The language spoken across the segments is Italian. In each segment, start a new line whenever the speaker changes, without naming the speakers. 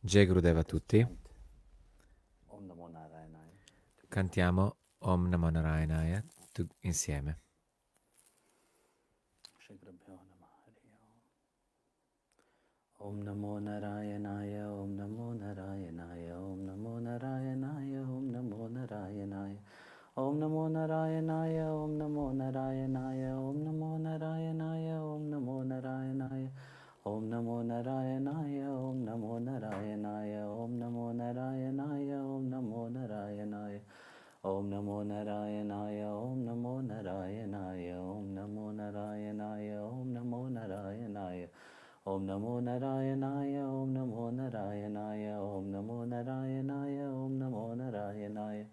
Jai Gurudev,
a tutti. Cantiamo Om Namo Narayanaya insieme.
Om Namo Narayanaya, Om Namo Narayanaya, Om Namo Narayanaya, Om Namo Narayanaya. Om Namo Narayanaya, Om Namo Narayanaya, ॐ नमो नारायणाय ॐ नमो नारायणाय ॐ नमो नारायणाय ॐ नमो नारायणाय ॐ नमो नारायणाय ॐ नमो नारायणाय ॐ नमो नारायणाय ॐ नमो नारायणाय ॐ नमो नारायणाय ॐ नमो नारायणाय ॐ नमो नारायणाय ॐ नमो नारायणाय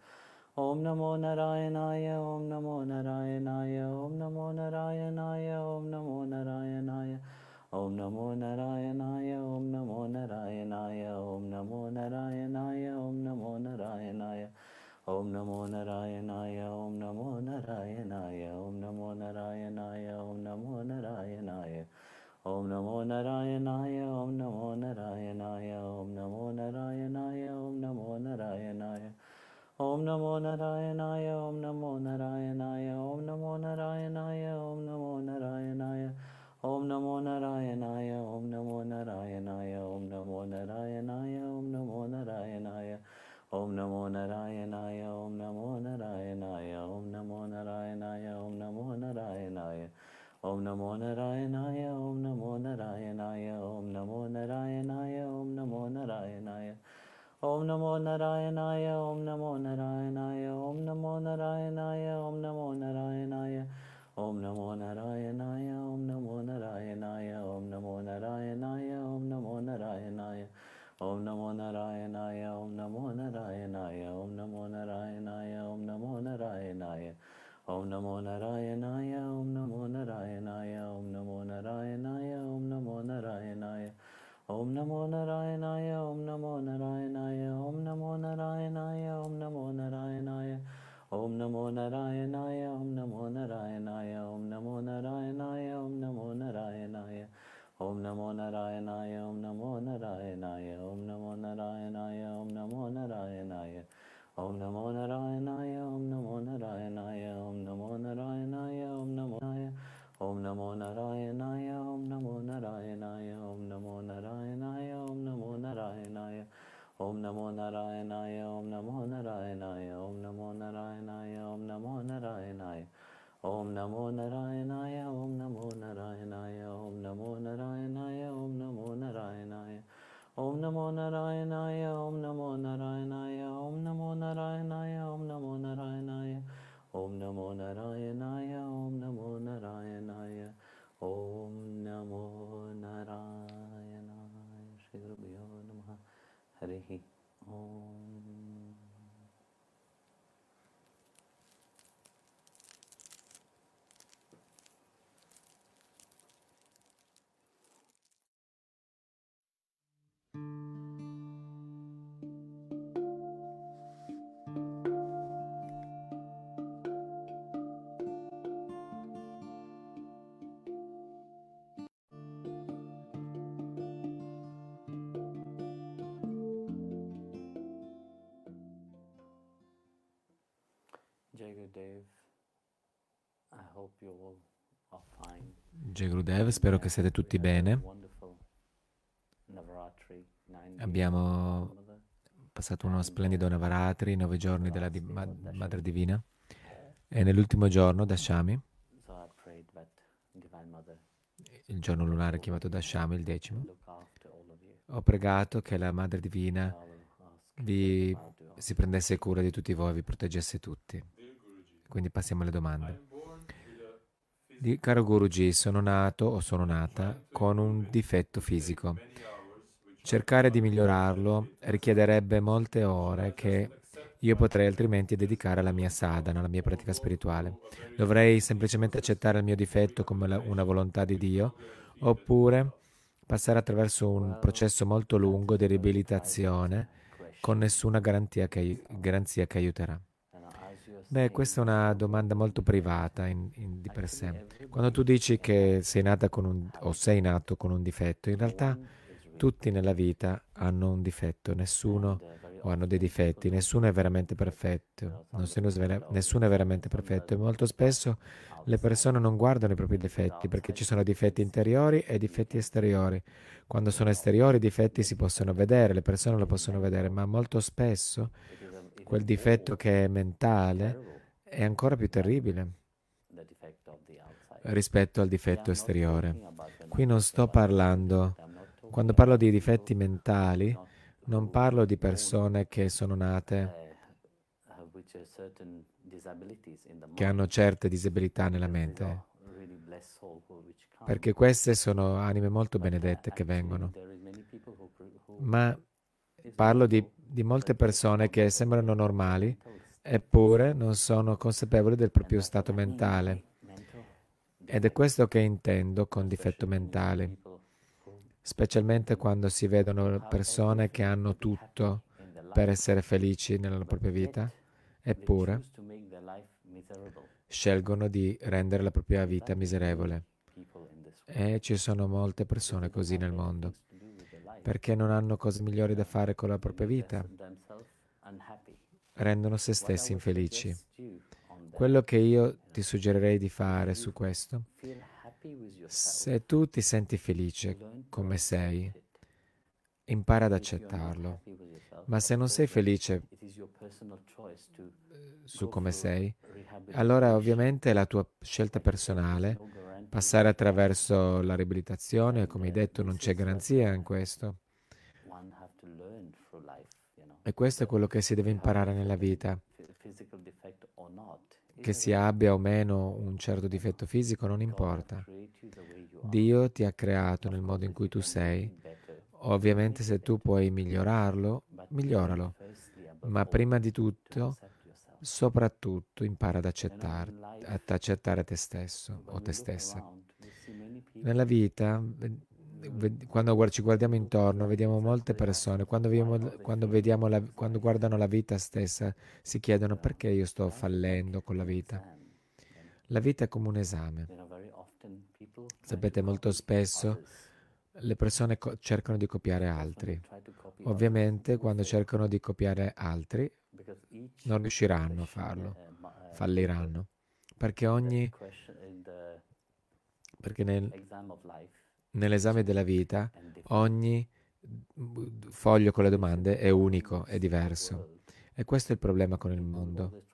ॐ नमो नारायणाय ॐ नमो नारायणाय ॐ नमो नारायणाय ॐ नमो Om Namo Narayanaya, Om Namo Narayanaya, Om Namo Narayanaya, Om Namo Narayanaya. Om Namo Narayanaya, Om Namo Narayanaya, Om Namo Narayanaya, Om Namo Narayanaya. Om Namo Narayanaya, Om Namo Narayanaya, Om Namo Narayanaya, Om Namo Narayanaya. Om Namo Narayanaya, Om Gurudev.
Jai Gurudev, spero che siete tutti bene. Abbiamo passato uno splendido Navaratri, nove giorni della di- ma- Madre Divina. E nell'ultimo giorno, Dashami, il giorno lunare chiamato Dashami, il decimo, ho pregato che la Madre Divina vi si prendesse cura di tutti voi, vi proteggesse tutti. Quindi passiamo alle domande. Di, caro Guruji, sono nato o sono nata con un difetto fisico. Cercare di migliorarlo richiederebbe molte ore che io potrei altrimenti dedicare alla mia sadhana, alla mia pratica spirituale. Dovrei semplicemente accettare il mio difetto come la- una volontà di Dio oppure passare attraverso un processo molto lungo di riabilitazione con nessuna garanzia che, garanzia che aiuterà. Beh, questa è una domanda molto privata in- in- di per sé. Quando tu dici che sei nata con un, o sei nato con un difetto, in realtà Tutti nella vita hanno un difetto, nessuno o hanno dei difetti, nessuno è veramente perfetto, vera- nessuno è veramente perfetto e molto spesso le persone non guardano i propri difetti perché ci sono difetti interiori e difetti esteriori. Quando sono esteriori i difetti si possono vedere, le persone lo possono vedere, ma molto spesso quel difetto che è mentale è ancora più terribile rispetto al difetto esteriore. Qui non sto parlando, quando parlo di difetti mentali, non parlo di persone che sono nate che hanno certe disabilità nella mente, perché queste sono anime molto benedette che vengono. Ma parlo di, di molte persone che sembrano normali, eppure non sono consapevoli del proprio stato mentale. Ed è questo che intendo con difetto mentale, specialmente quando si vedono persone che hanno tutto per essere felici nella propria vita, eppure scelgono di rendere la propria vita miserevole. E ci sono molte persone così nel mondo, perché non hanno cose migliori da fare con la propria vita. Rendono se stessi infelici. Quello che io ti suggerirei di fare su questo, se tu ti senti felice come sei, impara ad accettarlo. Ma se non sei felice su come sei, allora ovviamente è la tua scelta personale passare attraverso la riabilitazione, come hai detto non c'è garanzia in questo. E questo è quello che si deve imparare nella vita. Che si abbia o meno un certo difetto fisico non importa. Dio ti ha creato nel modo in cui tu sei. Ovviamente se tu puoi migliorarlo, miglioralo. Ma prima di tutto, soprattutto, impara ad accettare, ad accettare te stesso o te stessa. Nella vita quando ci guardiamo intorno, vediamo molte persone, quando, vediamo, quando, vediamo la, quando guardano la vita stessa, si chiedono perché io sto fallendo con la vita. La vita è come un esame. Sapete, molto spesso le persone co- cercano di copiare altri. Ovviamente, quando cercano di copiare altri, non riusciranno a farlo, falliranno. Perché ogni... Perché nel, nell'esame della vita ogni foglio con le domande è unico, è diverso. E questo è il problema con il mondo,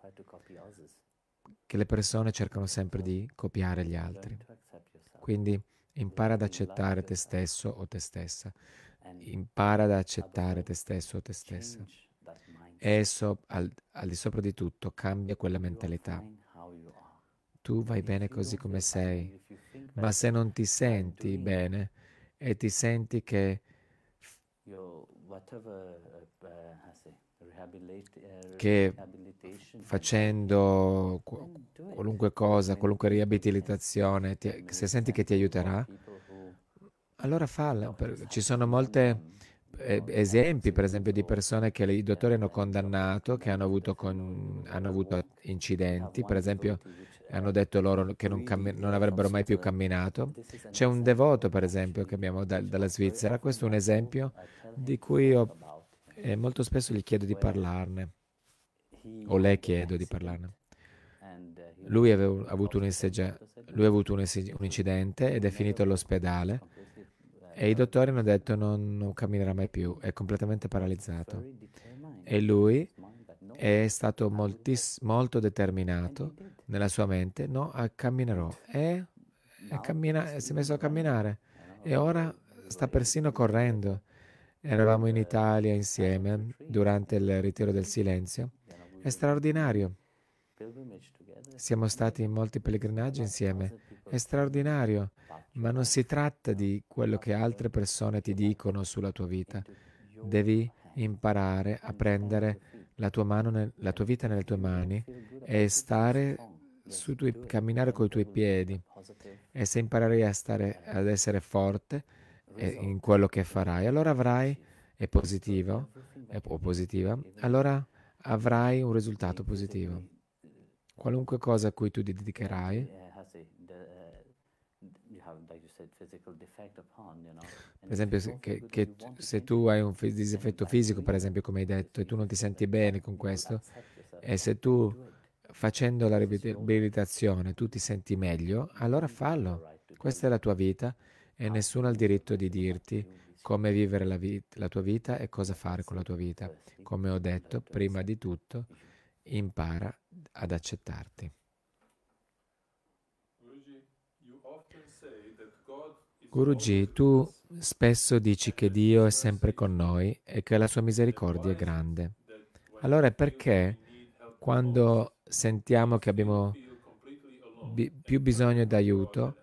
che le persone cercano sempre di copiare gli altri. Quindi impara ad accettare te stesso o te stessa. Impara ad accettare te stesso o te stessa. E so, al, al di sopra di tutto cambia quella mentalità. Tu vai bene così come sei, ma se non ti senti bene e ti senti che che facendo qualunque cosa, qualunque riabilitazione, ti, se senti che ti aiuterà, allora falla. Ci sono molti esempi, per esempio, di persone che i dottori hanno condannato, che hanno avuto, con, hanno avuto incidenti, per esempio hanno detto loro che non, cammin- non, avrebbero mai più camminato. C'è un devoto, per esempio, che abbiamo da- dalla Svizzera. Questo è un esempio di cui io eh, molto spesso gli chiedo di parlarne, o le chiedo di parlarne. Lui aveva avuto un, lui ha avuto un incidente ed è finito all'ospedale e i dottori hanno detto non, non camminerà mai più, è completamente paralizzato. E lui è stato moltiss- molto determinato nella sua mente, no, camminerò. E, e cammina- si è messo a camminare e ora sta persino correndo. Eravamo in Italia insieme durante il ritiro del silenzio. È straordinario. Siamo stati in molti pellegrinaggi insieme. È straordinario, ma non si tratta di quello che altre persone ti dicono sulla tua vita. Devi imparare a prendere la tua, mano, la tua vita nelle tue mani e tuoi, camminare con i tuoi piedi. E se imparerai a stare, ad essere forte in quello che farai, allora avrai, è positivo, è, o positiva, allora avrai un risultato positivo. Qualunque cosa a cui tu ti dedicherai, Per esempio, se, che, che se tu hai un difetto fisico, per esempio, come hai detto, e tu non ti senti bene con questo, e se tu facendo la riabilitazione tu ti senti meglio, allora fallo. Questa è la tua vita e nessuno ha il diritto di dirti come vivere la, vita, la tua vita e cosa fare con la tua vita. Come ho detto, prima di tutto, impara ad accettarti. Guruji, tu spesso dici che Dio è sempre con noi e che la sua misericordia è grande. Allora perché quando sentiamo che abbiamo bi- più bisogno d'aiuto,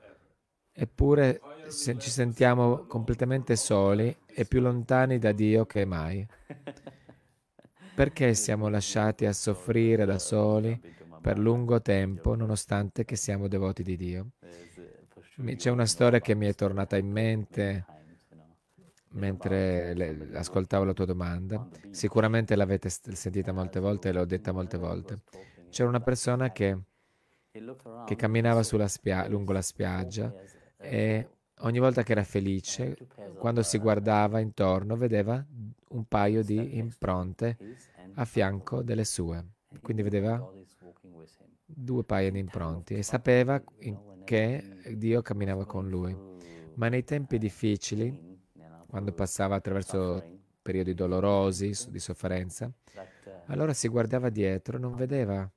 eppure se ci sentiamo completamente soli e più lontani da Dio che mai? Perché siamo lasciati a soffrire da soli per lungo tempo, nonostante che siamo devoti di Dio? C'è una storia che mi è tornata in mente mentre le, ascoltavo la tua domanda. Sicuramente l'avete sentita molte volte e l'ho detta molte volte. C'era una persona che, che camminava spia- lungo la spiaggia e ogni volta che era felice, quando si guardava intorno, vedeva un paio di impronte a fianco delle sue. Quindi vedeva due paia di impronte e sapeva che Dio camminava con lui. Ma nei tempi difficili, quando passava attraverso periodi dolorosi, di sofferenza, allora si guardava dietro e non vedeva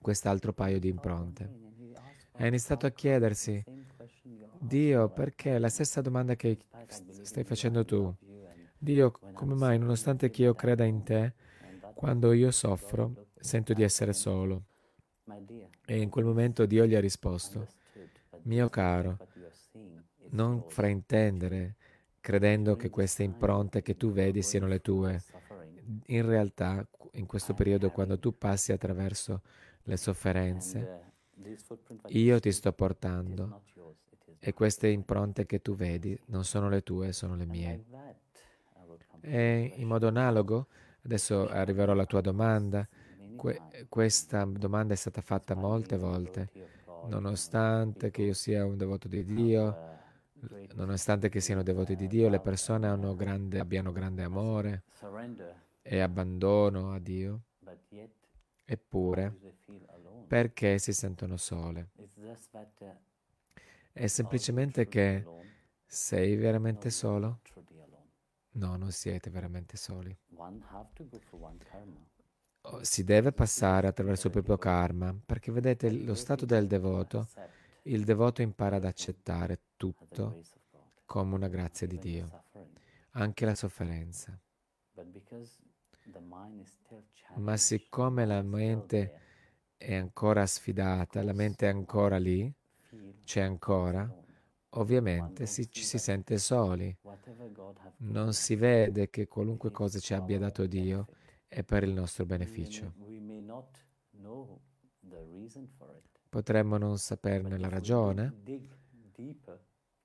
quest'altro paio di impronte. Ha iniziato a chiedersi, Dio, perché la stessa domanda che stai facendo tu? Dio, come mai, nonostante che io creda in te, quando io soffro, sento di essere solo? E in quel momento Dio gli ha risposto, mio caro, non fraintendere credendo che queste impronte che tu vedi siano le tue. In realtà, in questo periodo, quando tu passi attraverso le sofferenze, io ti sto portando e queste impronte che tu vedi non sono le tue, sono le mie. E in modo analogo, adesso arriverò alla tua domanda, que- questa domanda è stata fatta molte volte, nonostante che io sia un devoto di Dio, Nonostante che siano devoti di Dio, le persone grande, abbiano grande amore e abbandono a Dio, eppure perché si sentono sole? È semplicemente che sei veramente solo? No, non siete veramente soli. Oh, si deve passare attraverso il proprio karma, perché vedete lo stato del devoto il devoto impara ad accettare tutto come una grazia di Dio, anche la sofferenza. Ma siccome la mente è ancora sfidata, la mente è ancora lì, c'è ancora, ovviamente si, ci si sente soli. Non si vede che qualunque cosa ci abbia dato Dio è per il nostro beneficio. Potremmo non saperne la ragione,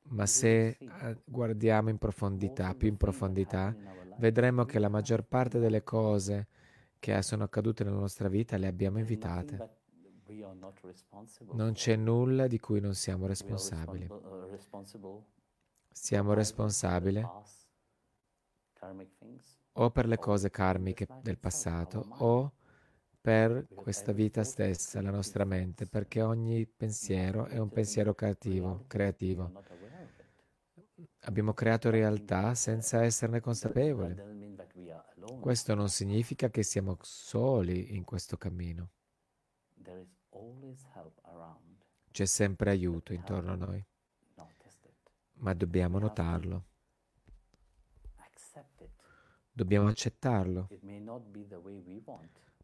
ma se guardiamo in profondità, più in profondità, vedremo che la maggior parte delle cose che sono accadute nella nostra vita le abbiamo invitate. Non c'è nulla di cui non siamo responsabili. Siamo responsabili o per le cose karmiche del passato o per questa vita stessa, la nostra mente, perché ogni pensiero è un pensiero creativo. creativo. Abbiamo creato realtà senza esserne consapevoli. Questo non significa che siamo soli in questo cammino. C'è sempre aiuto intorno a noi, ma dobbiamo notarlo. Dobbiamo accettarlo.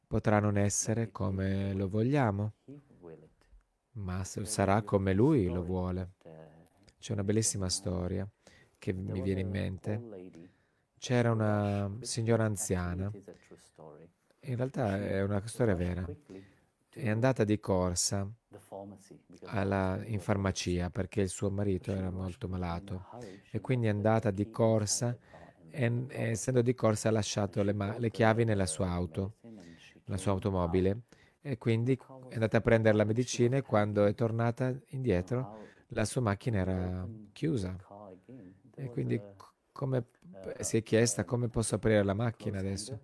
Potrà non essere come lo vogliamo, ma sarà come lui lo vuole. C'è una bellissima storia che mi viene in mente. C'era una signora anziana, in realtà è una storia vera, è andata di corsa alla, in farmacia perché il suo marito era molto malato e quindi è andata di corsa e, essendo di corsa ha lasciato le, ma- le chiavi nella sua auto la sua automobile e quindi è andata a prendere la medicina e quando è tornata indietro la sua macchina era chiusa. E quindi come, si è chiesta come posso aprire la macchina adesso.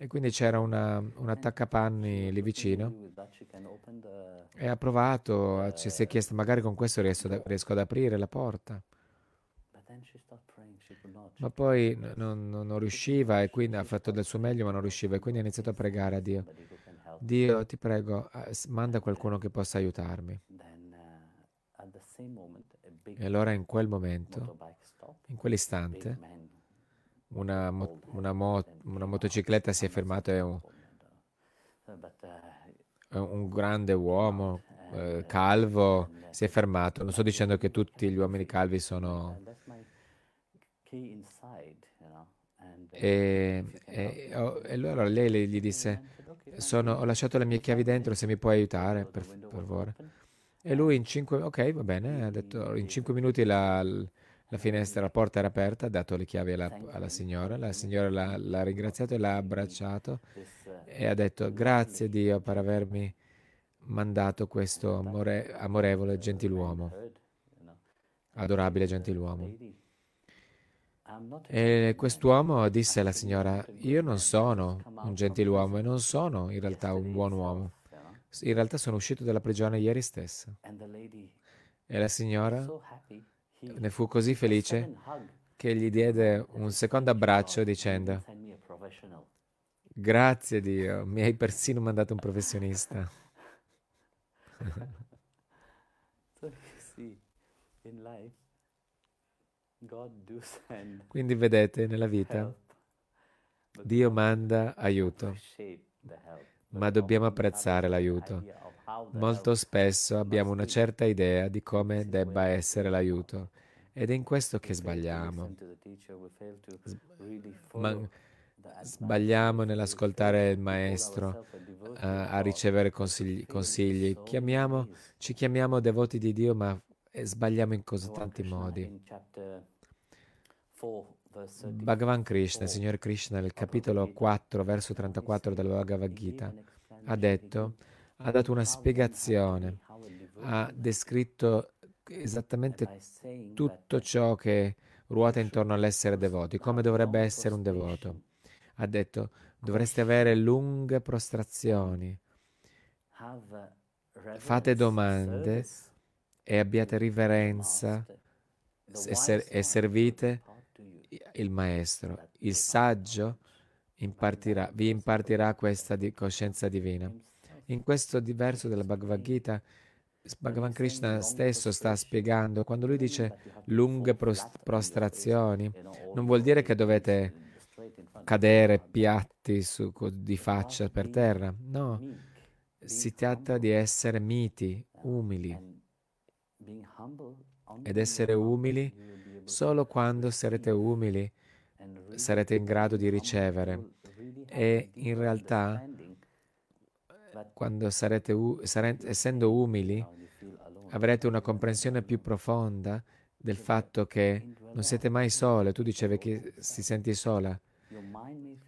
E quindi c'era una, un attaccapanni lì vicino e ha provato, ci si è chiesto magari con questo riesco, riesco ad aprire la porta. Ma poi non, non, non, riusciva e quindi ha fatto del suo meglio ma non riusciva e quindi ha iniziato a pregare a Dio. Dio ti prego, manda qualcuno che possa aiutarmi. E allora in quel momento, in quell'istante, una, mo- una, mo- una motocicletta si è fermata e un, un grande uomo eh, calvo si è fermato. Non sto dicendo che tutti gli uomini calvi sono... E, e, oh, e allora lei gli disse, sono, ho lasciato le mie chiavi dentro, se mi puoi aiutare, per, per favore. E lui in cinque, ok, va bene, ha detto, in cinque minuti la, la finestra, la porta era aperta, ha dato le chiavi alla, alla signora, la signora l'ha, l'ha, ringraziato e l'ha abbracciato e ha detto grazie Dio per avermi mandato questo amore, amorevole gentiluomo, adorabile gentiluomo. E quest'uomo disse alla signora, io non sono un gentiluomo e non sono in realtà un buon uomo. In realtà sono uscito dalla prigione ieri stesso. E la signora ne fu così felice che gli diede un secondo abbraccio dicendo, grazie Dio, mi hai persino mandato un professionista. Quindi vedete nella vita Dio manda aiuto, ma dobbiamo apprezzare l'aiuto. Molto spesso abbiamo una certa idea di come debba essere l'aiuto ed è in questo che sbagliamo. Ma sbagliamo nell'ascoltare il maestro, uh, a ricevere consigli. consigli. Chiamiamo, ci chiamiamo devoti di Dio, ma sbagliamo in così tanti modi. Bhagavan Krishna, Signore Krishna, nel capitolo 4, verso 34 della Bhagavad Gita, ha detto, ha dato una spiegazione, ha descritto esattamente tutto ciò che ruota intorno all'essere devoti, come dovrebbe essere un devoto. Ha detto, dovreste avere lunghe prostrazioni, fate domande e abbiate riverenza e, ser- e servite il maestro. Il saggio impartirà, vi impartirà questa di coscienza divina. In questo verso della Bhagavad Gita, Bhagavan Krishna stesso sta spiegando, quando lui dice lunghe prostrazioni, non vuol dire che dovete cadere piatti su, di faccia per terra, no, si tratta di essere miti, umili. Ed essere umili solo quando sarete umili sarete in grado di ricevere. E in realtà, quando sarete, sarete essendo umili, avrete una comprensione più profonda del fatto che non siete mai sole. Tu dicevi che si senti sola,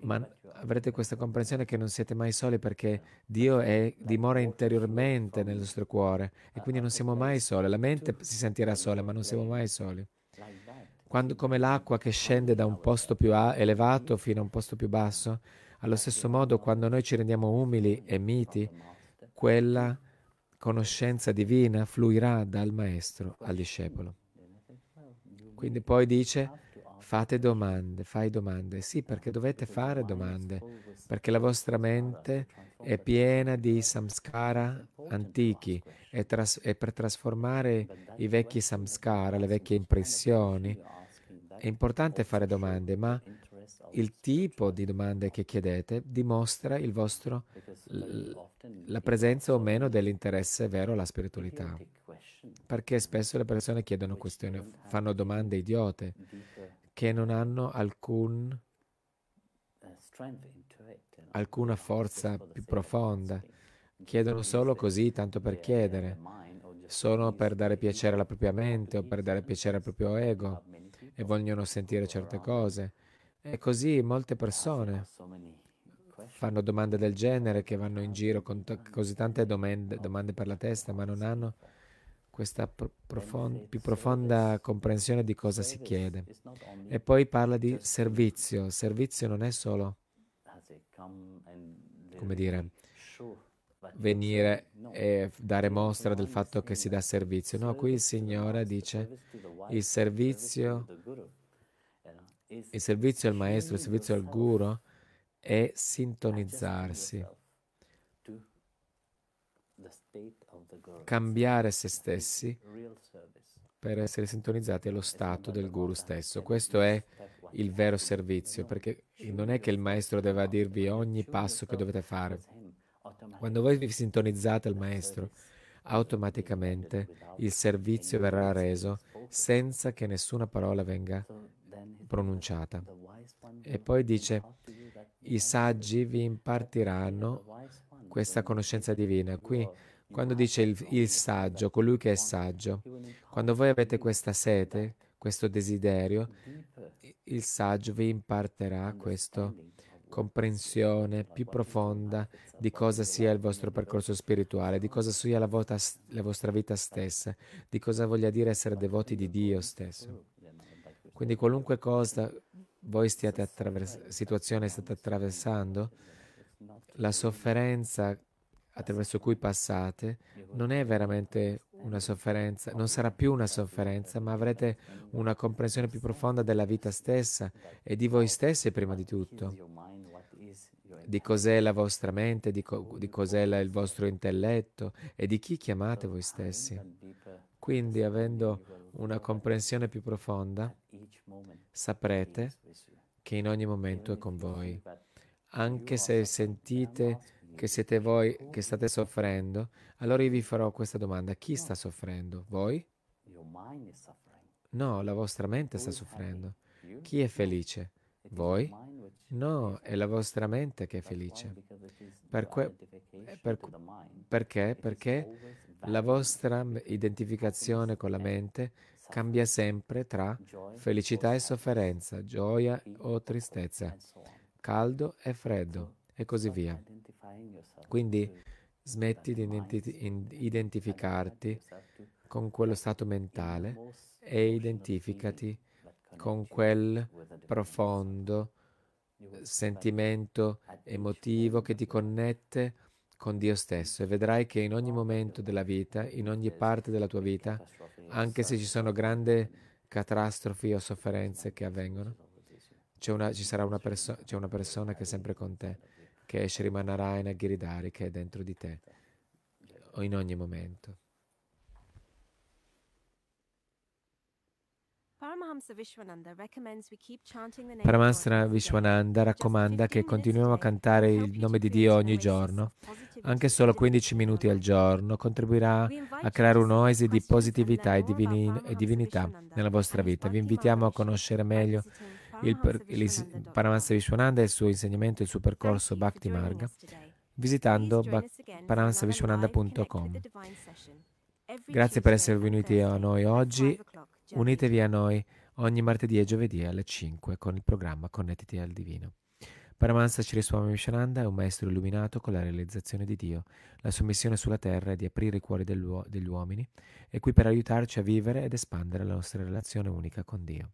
ma avrete questa comprensione che non siete mai soli perché Dio è, dimora interiormente nel nostro cuore e quindi non siamo mai soli. La mente si sentirà sola, ma non siamo mai soli. Quando, come l'acqua che scende da un posto più elevato fino a un posto più basso, allo stesso modo quando noi ci rendiamo umili e miti, quella conoscenza divina fluirà dal maestro al discepolo. Quindi poi dice, fate domande, fai domande. Sì, perché dovete fare domande, perché la vostra mente è piena di samskara antichi e, tras- e per trasformare i vecchi samskara, le vecchie impressioni, è importante fare domande, ma il tipo di domande che chiedete dimostra vostro, la presenza o meno dell'interesse vero alla spiritualità. Perché spesso le persone chiedono questioni, fanno domande idiote che non hanno alcun, alcuna forza più profonda, chiedono solo così, tanto per chiedere, solo per dare piacere alla propria mente o per dare piacere al proprio ego e vogliono sentire certe cose. E così molte persone fanno domande del genere che vanno in giro con t- così tante domande, domande per la testa, ma non hanno questa profond- più profonda comprensione di cosa si chiede. E poi parla di servizio. Servizio non è solo, come dire, venire e dare mostra del fatto che si dà servizio. No, qui il Signore dice il servizio, il servizio al maestro, il servizio al guru è sintonizzarsi cambiare se stessi per essere sintonizzati allo stato del guru stesso. Questo è il vero servizio, perché non è che il maestro deve dirvi ogni passo che dovete fare. Quando voi vi sintonizzate al maestro, automaticamente il servizio verrà reso senza che nessuna parola venga pronunciata. E poi dice, i saggi vi impartiranno questa conoscenza divina. Qui quando dice il, il, saggio, colui che è saggio, quando voi avete questa sete, questo desiderio, il saggio vi imparterà questa comprensione più profonda di cosa sia il vostro percorso spirituale, di cosa sia la, vota, la vostra vita stessa, di cosa voglia dire essere devoti di Dio stesso. Quindi qualunque cosa voi stiate attraversando, situazione state attraversando, la sofferenza attraverso cui passate non è veramente una sofferenza, non sarà più una sofferenza, ma avrete una comprensione più profonda della vita stessa e di voi stessi prima di tutto, di cos'è la vostra mente, di, co- di cos'è la, il vostro intelletto e di chi chiamate voi stessi. Quindi, avendo una comprensione più profonda, saprete che in ogni momento è con voi, anche se sentite che siete voi che state soffrendo, allora io vi farò questa domanda. Chi sta soffrendo? Voi? No, la vostra mente sta soffrendo. Chi è felice? Voi? No, è la vostra mente che è felice. Per que- per, perché? Perché la vostra identificazione con la mente cambia sempre tra felicità e sofferenza, gioia o tristezza, caldo e freddo e così via. Quindi smetti di identificarti con quello stato mentale e identificati con quel profondo sentimento emotivo che ti connette con Dio stesso e vedrai che in ogni momento della vita, in ogni parte della tua vita, anche se ci sono grandi catastrofi o sofferenze che avvengono, una, ci sarà una, perso- c'è una persona che è sempre con te che è Srimanarayana Giridhari che è dentro di te in ogni momento. Paramahansa Vishwananda raccomanda che continuiamo a cantare il nome di Dio ogni giorno. Anche solo 15 minuti al giorno contribuirà a creare un'oasi di positività e, divini- e divinità nella vostra vita. Vi invitiamo a conoscere meglio il, per, il Paramahansa Vishwananda e il suo insegnamento e il suo percorso Bhakti Marga visitando paramahansavishwananda.com. Grazie per essere venuti a noi oggi. Unitevi a noi ogni martedì e giovedì alle 5 con il programma Connettiti al Divino. Paramahansa Ciriswami Vishananda è un maestro illuminato con la realizzazione di Dio. La sua missione sulla terra è di aprire i cuori degli uomini, è qui per aiutarci a vivere ed espandere la nostra relazione unica con Dio.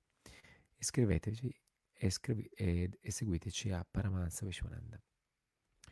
Iscrivetevi e, scrivi, e, e seguiteci a Paramahansa Vishwananda.